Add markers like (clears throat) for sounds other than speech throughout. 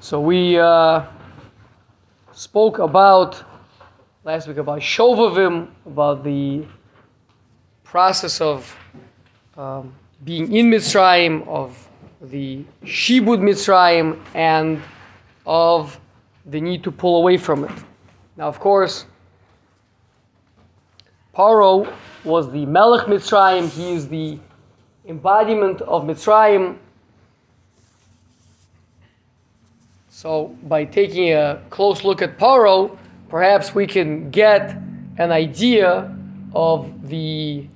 So we uh, spoke about last week about Shovavim, about the process of um, being in Mitzrayim, of the Shibud Mitzrayim, and of the need to pull away from it. Now, of course, Paro was the Melech Mitzrayim. He is the embodiment of Mitzrayim. So, by taking a close look at Paro, perhaps we can get an idea of the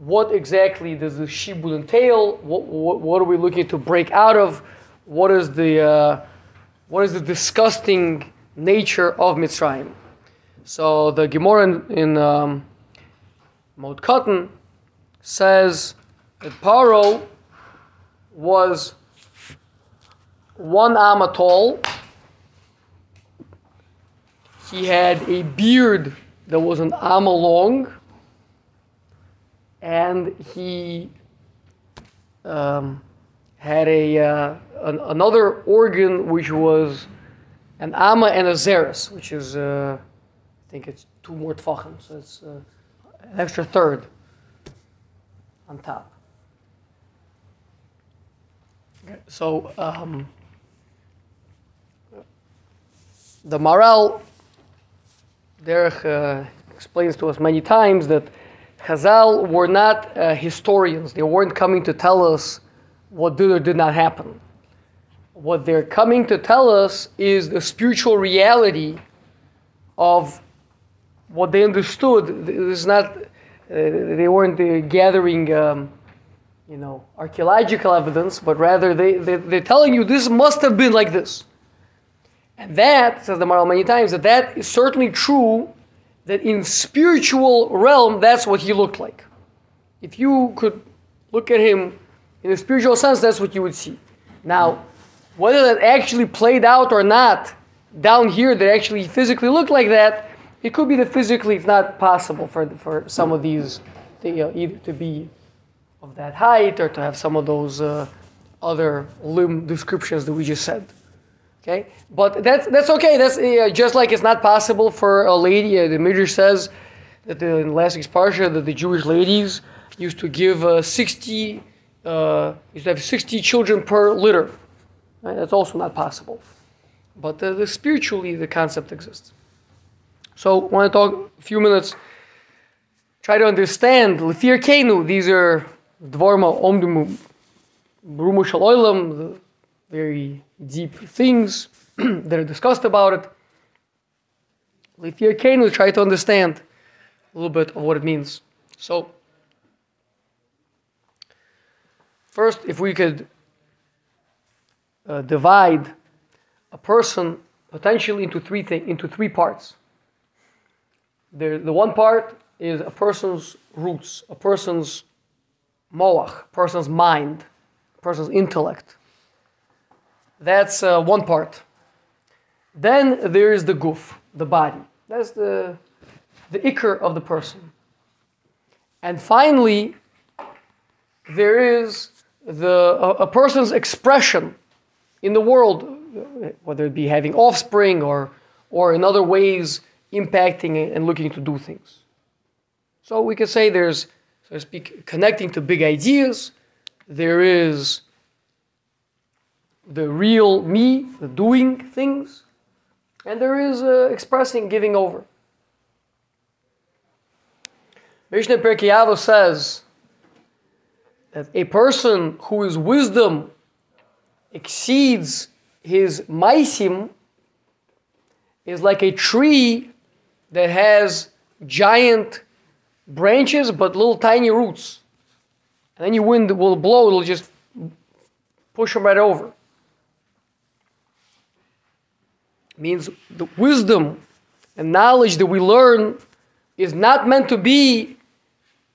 what exactly does the shibud entail? What, what, what, are we looking to break out of? What is the uh, what is the disgusting nature of Mitzrayim? So the Gemara in, in um, Moed Katan says that Paro was one amma tall. He had a beard that was an amma long, and he um, had a uh, an, another organ which was an amma and a zeres, which is uh, I think it's two more tfachim, so it's uh, an extra third on top. Okay, so. Um, the Maharal Derech uh, explains to us many times that Chazal were not uh, historians. They weren't coming to tell us what did or did not happen. What they're coming to tell us is the spiritual reality of what they understood. Is not, uh, they weren't uh, gathering, um, you know, archaeological evidence, but rather they, they, they're telling you this must have been like this. And that, says the Maharal many times, that that is certainly true, that in spiritual realm, that's what he looked like. If you could look at him in a spiritual sense, that's what you would see. Now, whether that actually played out or not, down here that actually physically looked like that, it could be that physically it's not possible for, for some of these, you know, either to be of that height or to have some of those uh, other limb descriptions that we just said. Okay, but that's that's okay. That's uh, just like it's not possible for a lady. Uh, the Midrash says that the, in last week's parsha that the Jewish ladies used to give uh, sixty uh, used to have sixty children per litter. Right? That's also not possible. But the, spiritually the concept exists. So I want to talk a few minutes. Try to understand Lefir Kenu. These are Dvorma Omdimu Brumu Shaloilam very deep things (clears throat) that are discussed about it. If you're we'll try to understand a little bit of what it means. So, first, if we could uh, divide a person potentially into three things, into three parts. The, the one part is a person's roots, a person's moach, a person's mind, a person's intellect. That's uh, one part. Then there is the guf, the body. That's the, the ikr of the person. And finally, there is the, a, a person's expression in the world, whether it be having offspring or, or in other ways impacting and looking to do things. So we can say there's, so to speak, connecting to big ideas. There is the real me, the doing things, and there is uh, expressing, giving over. Mishnah Pirkei says that a person who is wisdom exceeds his maisim is like a tree that has giant branches but little tiny roots. And any wind will blow, it'll just push them right over. Means the wisdom and knowledge that we learn is not meant to be,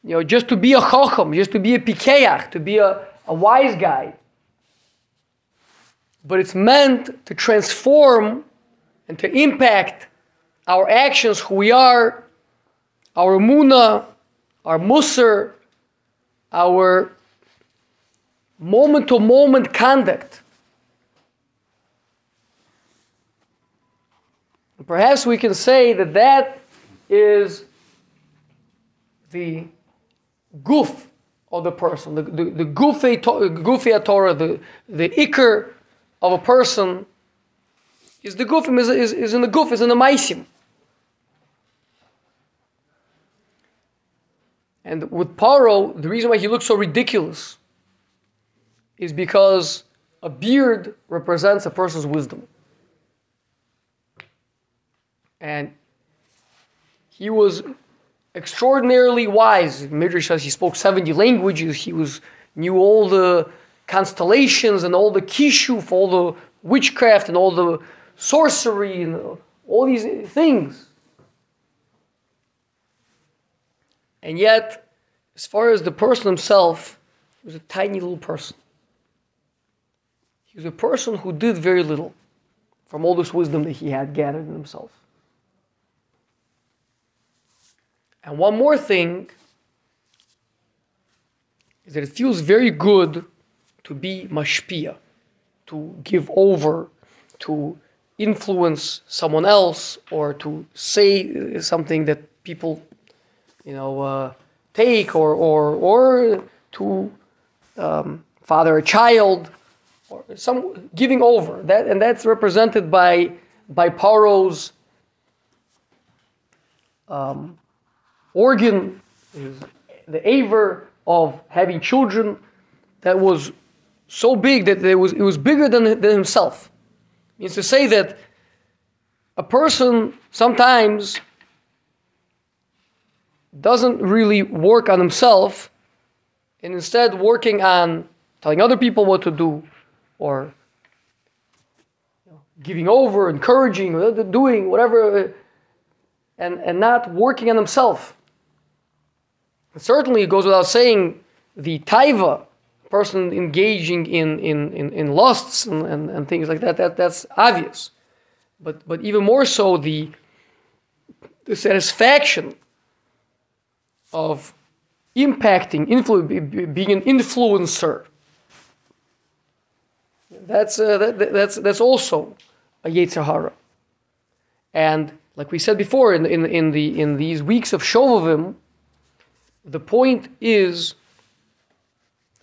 you know, just to be a chacham, just to be a pikeach, to be a, a wise guy. But it's meant to transform and to impact our actions, who we are, our muna, our musar, our moment to moment conduct. Perhaps we can say that that is the guf of the person, the, the, the gufei, gufei Torah, the, the ikr of a person is the guf, is, is, is in the guf, is in the maisim. And with Paro, the reason why he looks so ridiculous is because a beard represents a person's wisdom. And he was extraordinarily wise. Midrash says he spoke 70 languages. He was knew all the constellations and all the kishuf, all the witchcraft and all the sorcery and all these things. And yet, as far as the person himself, he was a tiny little person. He was a person who did very little from all this wisdom that he had gathered in himself. And one more thing is that it feels very good to be mashpia, to give over, to influence someone else, or to say something that people, you know, uh, take, or or or to um, father a child, or some giving over. That and that's represented by by Paro's um, organ, is the aver of having children that was so big that it was, it was bigger than, than himself. It means to say that a person sometimes doesn't really work on himself and instead working on telling other people what to do or giving over, encouraging, uh, doing whatever, uh, and, and not working on himself. Certainly, it goes without saying the taiva, person engaging in, in, in, in lusts and, and, and things like that, that, that's obvious. But, but even more so, the, the satisfaction of impacting, influ- being an influencer. That's, uh, that, that's, that's also a Yetzer Hara. And like we said before, in, in, in, the, in these weeks of Shovavim, the point is,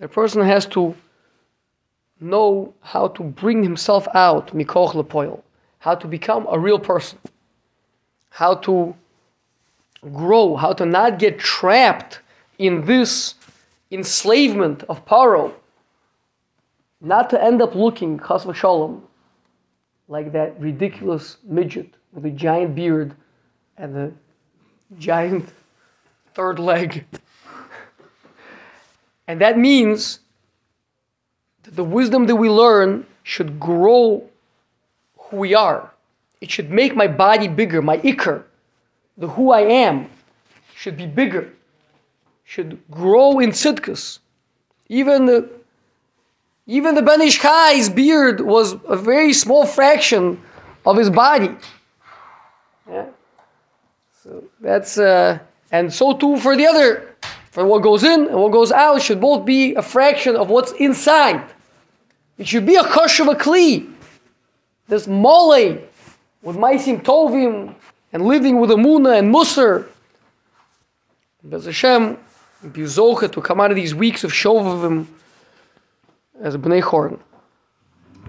a person has to know how to bring himself out, mikoch lepoil, how to become a real person, how to grow, how to not get trapped in this enslavement of paro, not to end up looking, chas v'shalom, like that ridiculous midget with a giant beard and a giant third leg. And that means that the wisdom that we learn should grow who we are. It should make my body bigger, my ikr, the who I am, should be bigger, should grow in tzidkus. Even the even the Ben Ish Chai's beard was a very small fraction of his body. Yeah. So that's uh, and so too for the other, for what goes in and what goes out should both be a fraction of what's inside. It should be a kosh of a kli. This mole with maisim tovim and living with amuna and musar. Bez Hashem, be to come out of these weeks of shovavim as a bnei chorn.